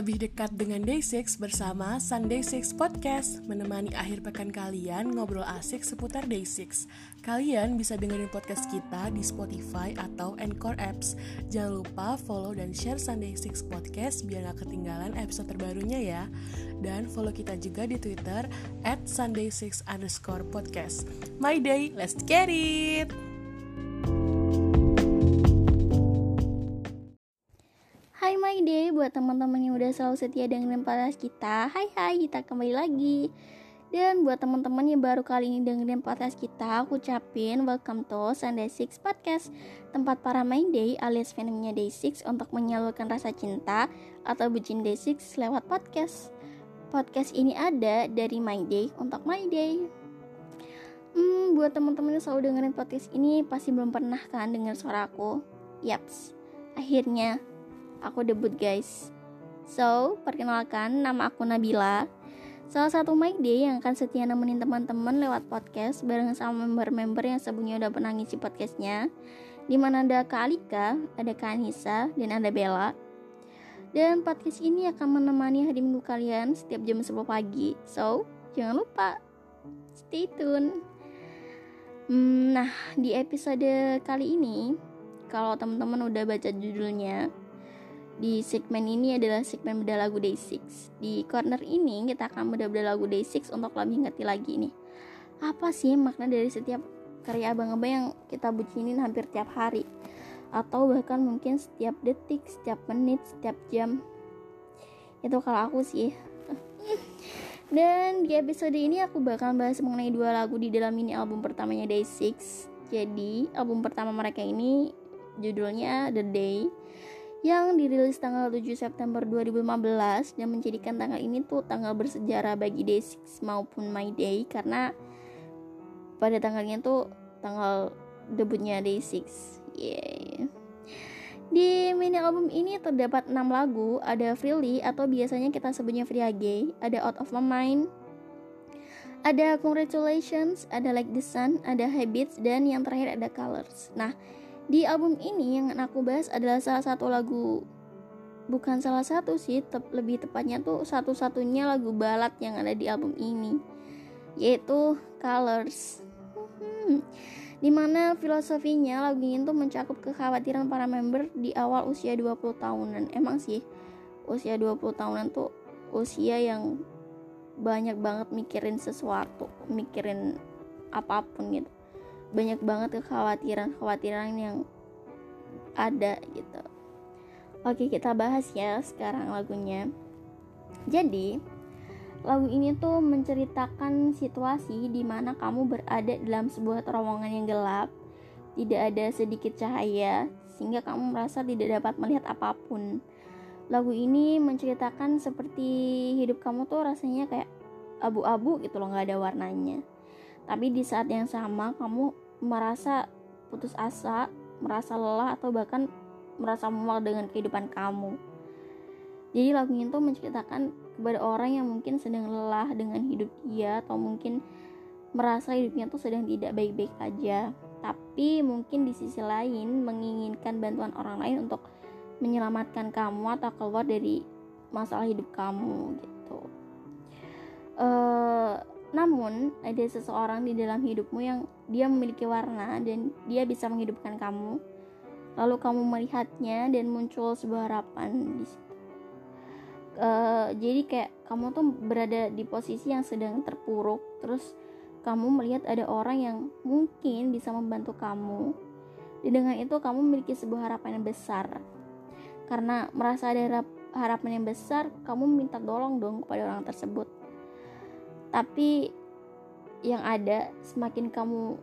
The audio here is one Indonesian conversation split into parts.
lebih dekat dengan Day6 bersama Sunday 6 Podcast. Menemani akhir pekan kalian ngobrol asik seputar Day6 Kalian bisa dengerin podcast kita di Spotify atau Anchor Apps. Jangan lupa follow dan share Sunday 6 Podcast biar gak ketinggalan episode terbarunya ya. Dan follow kita juga di Twitter at Sunday6 underscore podcast. My day, let's get it! Buat teman-teman yang udah selalu setia dengerin podcast kita. Hai hai kita kembali lagi. Dan buat teman-teman yang baru kali ini dengerin podcast kita Aku ucapin welcome to Sunday Six Podcast Tempat para my day alias fenomenya day six Untuk menyalurkan rasa cinta atau bucin day six lewat podcast. Podcast ini ada dari my day untuk my day. Hmm, buat teman-teman yang selalu dengerin podcast ini pasti belum pernah kan denger suara aku. Yaps, akhirnya aku debut guys. So, perkenalkan nama aku Nabila. Salah satu My Day yang akan setia nemenin teman-teman lewat podcast bareng sama member-member yang sebelumnya udah pernah ngisi podcastnya. Di mana ada Kak Alika, ada Kak Anissa, dan ada Bella. Dan podcast ini akan menemani hari minggu kalian setiap jam 10 pagi. So, jangan lupa stay tune. Hmm, nah, di episode kali ini, kalau teman-teman udah baca judulnya, di segmen ini adalah segmen beda lagu Day 6 Di corner ini kita akan beda-beda lagu Day 6 untuk lebih ngerti lagi nih. Apa sih makna dari setiap karya abang-abang yang kita bucinin hampir tiap hari? Atau bahkan mungkin setiap detik, setiap menit, setiap jam? Itu kalau aku sih. Dan di episode ini aku bakal bahas mengenai dua lagu di dalam mini album pertamanya Day 6 Jadi album pertama mereka ini judulnya The Day yang dirilis tanggal 7 September 2015 dan menjadikan tanggal ini tuh tanggal bersejarah bagi Day6 maupun My Day karena pada tanggalnya tuh tanggal debutnya Day6. Yeah. Di mini album ini terdapat 6 lagu, ada Freely atau biasanya kita sebutnya Free Gay, ada Out of My Mind, ada Congratulations, ada Like the Sun, ada Habits, dan yang terakhir ada Colors. Nah, di album ini yang aku bahas adalah salah satu lagu bukan salah satu sih, tep, lebih tepatnya tuh satu-satunya lagu balad yang ada di album ini, yaitu Colors. Hmm, di mana filosofinya lagu ini tuh mencakup kekhawatiran para member di awal usia 20 tahunan. Emang sih, usia 20 tahunan tuh usia yang banyak banget mikirin sesuatu, mikirin apa pun gitu banyak banget kekhawatiran-kekhawatiran yang ada gitu. Oke, kita bahas ya sekarang lagunya. Jadi, lagu ini tuh menceritakan situasi di mana kamu berada dalam sebuah terowongan yang gelap, tidak ada sedikit cahaya, sehingga kamu merasa tidak dapat melihat apa pun. Lagu ini menceritakan seperti hidup kamu tuh rasanya kayak abu-abu gitu loh, nggak ada warnanya tapi di saat yang sama kamu merasa putus asa, merasa lelah atau bahkan merasa muak dengan kehidupan kamu. Jadi lagu itu menceritakan kepada orang yang mungkin sedang lelah dengan hidup dia atau mungkin merasa hidupnya tuh sedang tidak baik-baik aja. Tapi mungkin di sisi lain menginginkan bantuan orang lain untuk menyelamatkan kamu atau keluar dari masalah hidup kamu gitu. Uh, namun, ada seseorang di dalam hidupmu yang dia memiliki warna dan dia bisa menghidupkan kamu. Lalu kamu melihatnya dan muncul sebuah harapan. Uh, jadi kayak kamu tuh berada di posisi yang sedang terpuruk, terus kamu melihat ada orang yang mungkin bisa membantu kamu. Dan dengan itu kamu memiliki sebuah harapan yang besar. Karena merasa ada harapan yang besar, kamu minta tolong dong kepada orang tersebut tapi yang ada semakin kamu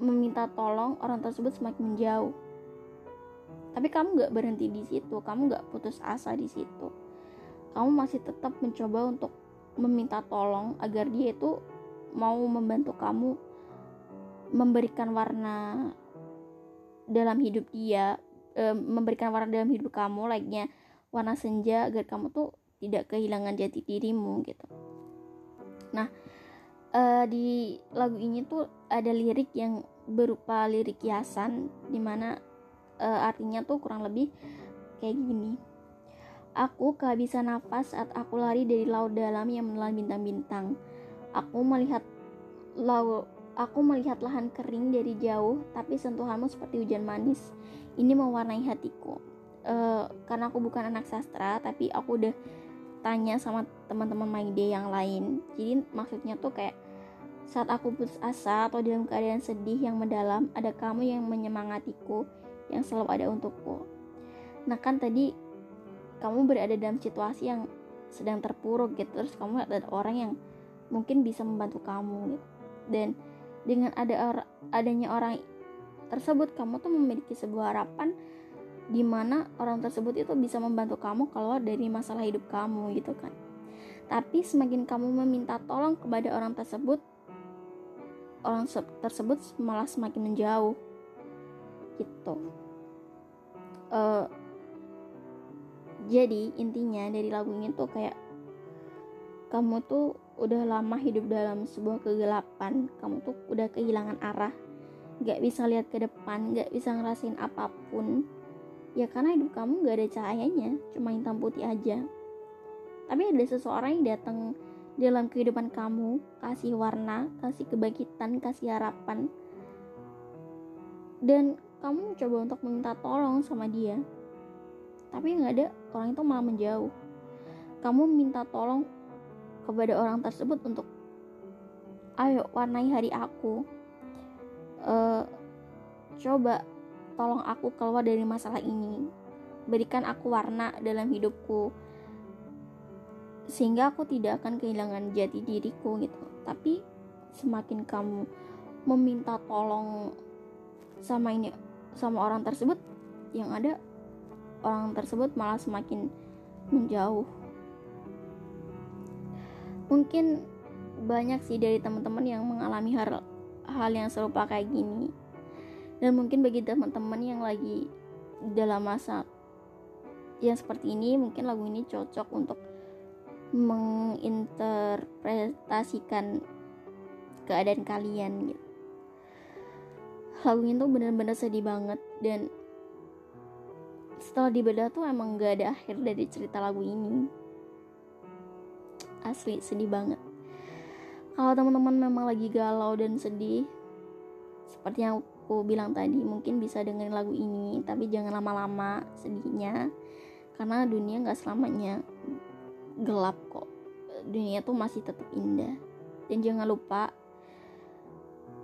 meminta tolong orang tersebut semakin menjauh. Tapi kamu gak berhenti di situ kamu gak putus asa di situ. Kamu masih tetap mencoba untuk meminta tolong agar dia itu mau membantu kamu memberikan warna dalam hidup dia e, memberikan warna dalam hidup kamu like-nya warna senja agar kamu tuh tidak kehilangan jati dirimu gitu Nah, uh, di lagu ini tuh ada lirik yang berupa lirik hiasan di mana uh, artinya tuh kurang lebih kayak gini. Aku kehabisan nafas saat aku lari dari laut dalam yang menelan bintang-bintang. Aku melihat laut Aku melihat lahan kering dari jauh, tapi sentuhanmu seperti hujan manis. Ini mewarnai hatiku. Uh, karena aku bukan anak sastra, tapi aku udah tanya sama teman-teman My Day yang lain. Jadi maksudnya tuh kayak saat aku putus asa atau dalam keadaan sedih yang mendalam, ada kamu yang menyemangatiku, yang selalu ada untukku. Nah kan tadi kamu berada dalam situasi yang sedang terpuruk gitu, terus kamu ada orang yang mungkin bisa membantu kamu gitu. Dan dengan ada or adanya orang tersebut kamu tuh memiliki sebuah harapan di mana orang tersebut itu bisa membantu kamu keluar dari masalah hidup kamu gitu kan. Tapi semakin kamu meminta tolong kepada orang tersebut orang tersebut malah semakin menjauh gitu. Uh, jadi intinya dari lagu ini tuh kayak kamu tuh udah lama hidup dalam sebuah kegelapan kamu tuh udah kehilangan arah. Gak bisa lihat ke depan gak bisa ngerasain apa pun ya karena hidup kamu gak ada cahayanya cuma hitam putih aja. Tapi ada seseorang yang datang dalam kehidupan kamu kasih warna kasih kebangkitan kasih harapan. Dan kamu coba untuk meminta tolong sama dia. Tapi nggak ada orang itu malah menjauh. Kamu minta tolong kepada orang tersebut untuk ayo warnai hari aku. Uh, coba tolong aku keluar dari masalah ini. Berikan aku warna dalam hidupku. Sehingga aku tidak akan kehilangan jati diriku gitu. Tapi semakin kamu meminta tolong sama ini sama orang tersebut yang ada orang tersebut malah semakin menjauh. Mungkin banyak sih dari teman-teman yang mengalami hal hal yang serupa kayak gini dan mungkin bagi teman-teman yang lagi dalam masa yang seperti ini mungkin lagu ini cocok untuk menginterpretasikan keadaan kalian gitu. Lagu ini tuh bener-bener sedih banget dan setelah dibedah tuh emang gak ada akhir dari cerita lagu ini. Asli sedih banget. Kalau teman-teman memang lagi galau dan sedih seperti yang aku bilang tadi mungkin bisa dengerin lagu ini tapi jangan lama-lama sedihnya karena dunia nggak selamanya gelap kok. Dunia tuh masih tetap indah. Dan jangan lupa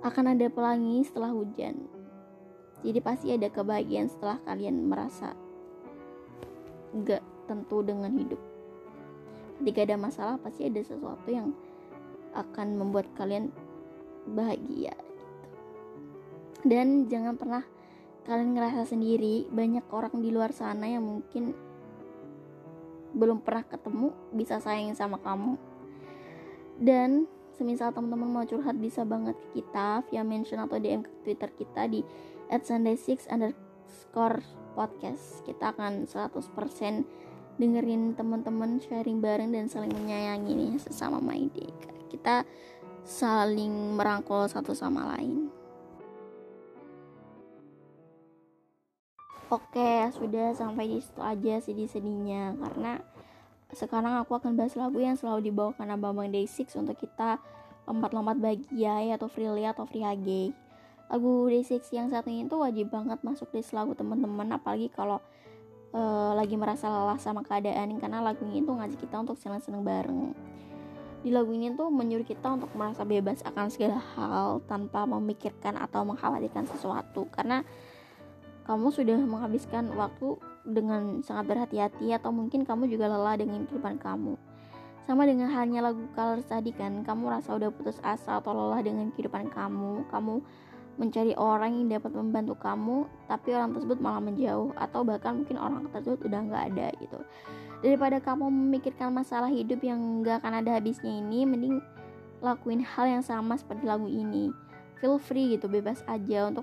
akan ada pelangi setelah hujan. Jadi pasti ada kebahagiaan setelah kalian merasa gak tentu dengan hidup. Ketika ada masalah pasti ada sesuatu yang akan membuat kalian bahagia. Dan jangan pernah kalian ngerasa sendiri. Banyak orang di luar sana yang mungkin belum pernah ketemu bisa sayang sama kamu. Dan semisal teman-teman mau curhat bisa banget ke kita. Via mention atau DM ke Twitter kita di @sunday6 underscore podcast. Kita akan 100% dengerin teman-teman sharing bareng dan saling menyayangi nih sesama Maide kita saling merangkul satu sama lain Oke, sudah sampai di situ aja sedih-sedihnya. Karena sekarang aku akan bahas lagu yang selalu dibawakan Abang Day6 untuk kita lompat-lompat bahagia atau freely atau free HG. Lagu Day6 yang satu ini tuh wajib banget masuk di lagu teman-teman apalagi kalau uh, lagi merasa lelah sama keadaan karena lagu ini tuh ngajak kita untuk senang-senang bareng. Di lagu ini tuh menyuruh kita untuk merasa bebas akan segala hal tanpa memikirkan atau mengkhawatirkan sesuatu. Karena kamu sudah menghabiskan waktu dengan sangat berhati-hati atau mungkin kamu juga lelah dengan kehidupan kamu. Sama dengan halnya lagu Colors tadi kan kamu rasa udah putus asa atau lelah dengan kehidupan kamu. Kamu mencari orang yang dapat membantu kamu tapi orang tersebut malah menjauh atau bahkan mungkin orang tersebut udah nggak ada gitu. Daripada kamu memikirkan masalah hidup yang nggak akan ada habisnya ini mending lakuin hal yang sama seperti lagu ini. Feel free gitu bebas aja untuk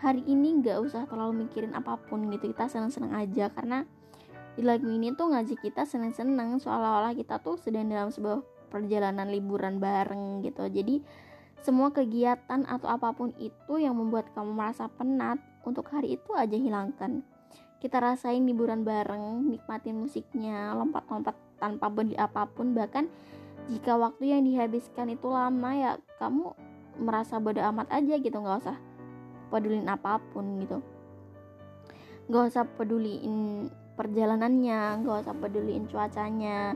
hari ini nggak usah terlalu mikirin apa pun gitu kita seneng-seneng aja. Karena di lagu ini tuh ngajak kita seneng-seneng seolah-olah kita tuh sedang dalam sebuah perjalanan liburan bareng gitu. Jadi semua kegiatan atau apa pun itu yang membuat kamu merasa penat, untuk hari itu aja hilangkan. kita rasain liburan bareng nikmatin musiknya lompat-lompat tanpa beli apa pun. Bahkan jika waktu yang dihabiskan itu lama ya kamu merasa bodo amat aja gitu nggak usah pedulin apa pun gitu. Nggak usah peduliin perjalanannya nggak usah peduliin cuacanya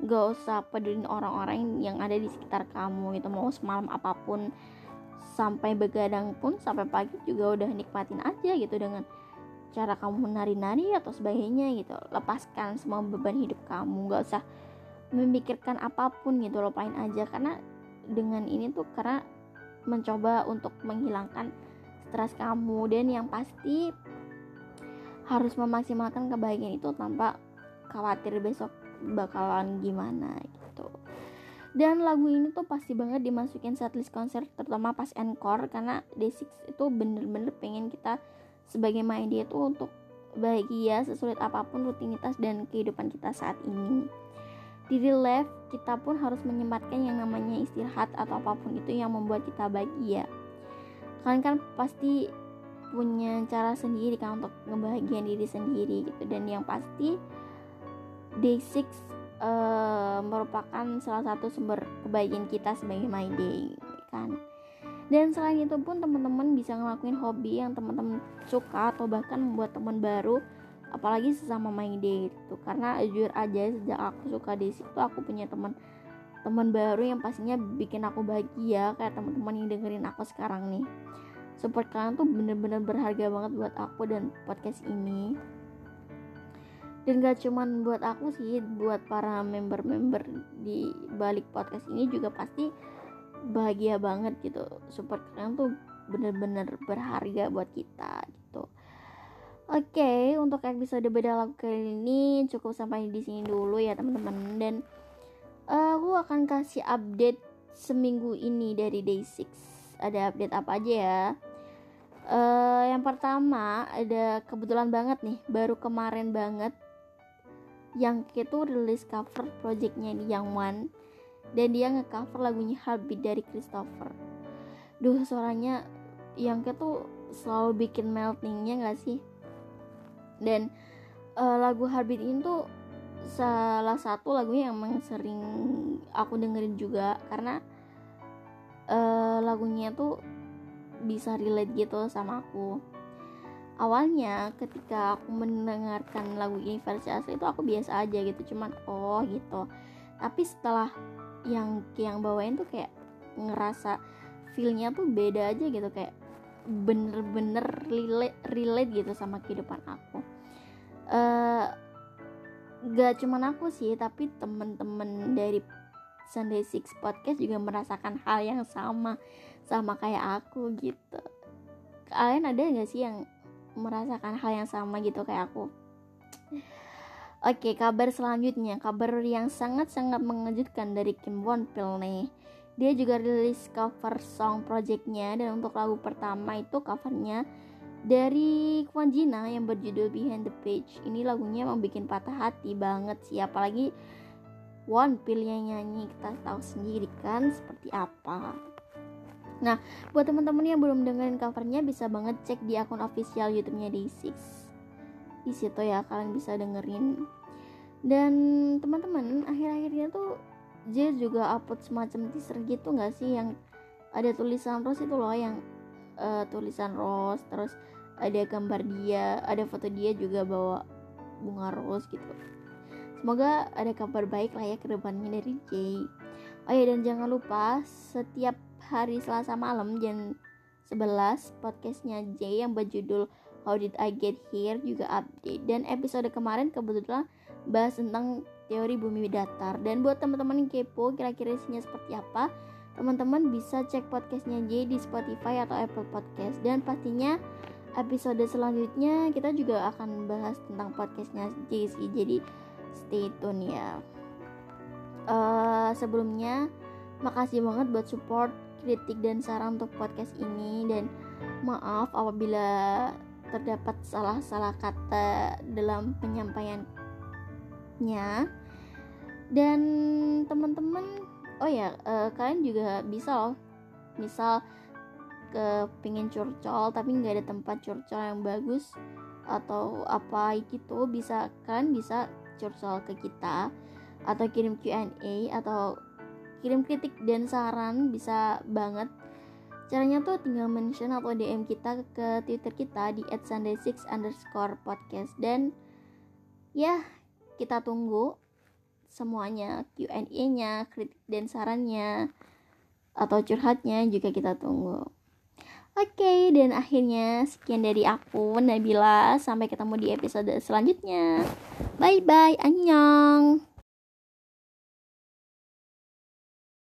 nggak usah peduliin orang-orang yang ada di sekitar kamu gitu. Mau semalam apa pun sampai begadang pun sampai pagi juga udah nikmatin aja gitu dengan cara kamu nari-nari atau sebagainya gitu. Lepaskan semua beban hidup kamu nggak usah memikirkan apa pun gitu lupain aja. Karena dengan ini tuh karena mencoba untuk menghilangkan stres kamu. Dan yang pasti harus memaksimalkan kebahagiaan itu tanpa khawatir besok bakalan gimana gitu. Dan lagu ini tuh pasti banget dimasukin setlist konser terutama pas encore karena Day6 itu bener-bener pengen kita sebagai main dia tuh untuk bahagia sesulit apa pun rutinitas dan kehidupan kita saat ini. Di life kita pun harus menyempatkan yang namanya istirahat atau apa pun itu yang membuat kita bahagia kalian kan pasti punya cara sendiri kan untuk ngebahagiain diri sendiri gitu. Dan yang pasti day 6 uh, merupakan salah satu sumber kebahagiaan kita sebagai my day kan? Dan selain itu pun teman-teman bisa ngelakuin hobi yang teman-teman suka atau bahkan membuat teman baru apalagi sesama my day itu karena jujur aja sejak aku suka day itu aku punya teman teman baru yang pastinya bikin aku bahagia kayak teman-teman yang dengerin aku sekarang nih. Support kalian tuh bener-bener berharga banget buat aku dan podcast ini. Dan gak cuman buat aku sih buat para member-member di balik podcast ini juga pasti bahagia banget gitu. Support kalian tuh bener-bener berharga buat kita gitu. Oke okay, untuk episode beda lagu kali ini cukup sampai di sini dulu ya teman-teman. Dan aku akan kasih update seminggu ini dari day 6 ada update apa aja ya? Uh, yang pertama ada kebetulan banget nih baru kemarin banget yang itu rilis cover projectnya di Yang One. Dan dia ngecover lagunya Heartbeat dari Christopher. Duh suaranya yang tuh selalu bikin meltingnya gak sih? Dan uh, lagu Heartbeat ini tuh salah satu lagunya yang emang sering aku dengerin juga karena uh, lagunya tuh bisa relate gitu sama aku. Awalnya ketika aku mendengarkan lagu ini versi asli itu aku biasa aja gitu cuman oh gitu. Tapi setelah yang yang bawain tuh kayak ngerasa feelnya tuh beda aja gitu kayak bener-bener relate, relate gitu sama kehidupan aku. Uh, gak cuman aku sih tapi temen-temen dari Sunday Six Podcast juga merasakan hal yang sama sama kayak aku gitu. Kalian ada gak sih yang merasakan hal yang sama gitu kayak aku? Oke, kabar selanjutnya, kabar yang sangat-sangat mengejutkan dari Kim Won Pil nih. Dia juga rilis cover song projectnya dan untuk lagu pertama itu covernya dari Kwon Jina yang berjudul Behind the Page. Ini lagunya emang bikin patah hati banget sih, apalagi Won Pil yang nyanyi kita tahu sendiri kan seperti apa. Nah, buat teman-teman yang belum dengerin covernya bisa banget cek di akun official YouTube-nya Day6. Di situ ya kalian bisa dengerin. Dan teman-teman, akhir-akhirnya tuh J juga upload semacam teaser gitu nggak sih yang ada tulisan rose itu loh yang uh, tulisan rose terus ada gambar dia, ada foto dia juga bawa bunga rose gitu. Semoga ada kabar baik lah ya ke depannya dari J. Oh ya dan jangan lupa setiap hari Selasa malam jam 11 podcastnya J yang berjudul How Did I Get Here juga update dan episode kemarin kebetulan bahas tentang teori bumi datar dan buat teman-teman yang kepo kira-kira isinya seperti apa teman-teman bisa cek podcastnya J di Spotify atau Apple Podcast. Dan pastinya episode selanjutnya kita juga akan bahas tentang podcastnya J jadi stay tune ya. Uh, sebelumnya makasih banget buat support kritik dan saran untuk podcast ini. Dan maaf apabila terdapat salah-salah kata dalam penyampaiannya. Dan teman-teman oh ya uh, kalian juga bisa loh. Misal ke pingin curcol tapi nggak ada tempat curcol yang bagus atau apa gitu bisa kan bisa curcol ke kita atau kirim Q&A atau kirim kritik dan saran bisa banget. Caranya tuh tinggal mention atau DM kita ke Twitter kita di @sunday6 underscore podcast. Dan ya kita tunggu semuanya Q&A nya kritik dan sarannya atau curhatnya juga kita tunggu Oke, okay, dan akhirnya sekian dari aku, Nabila. Sampai ketemu di episode selanjutnya. Bye-bye, annyeong.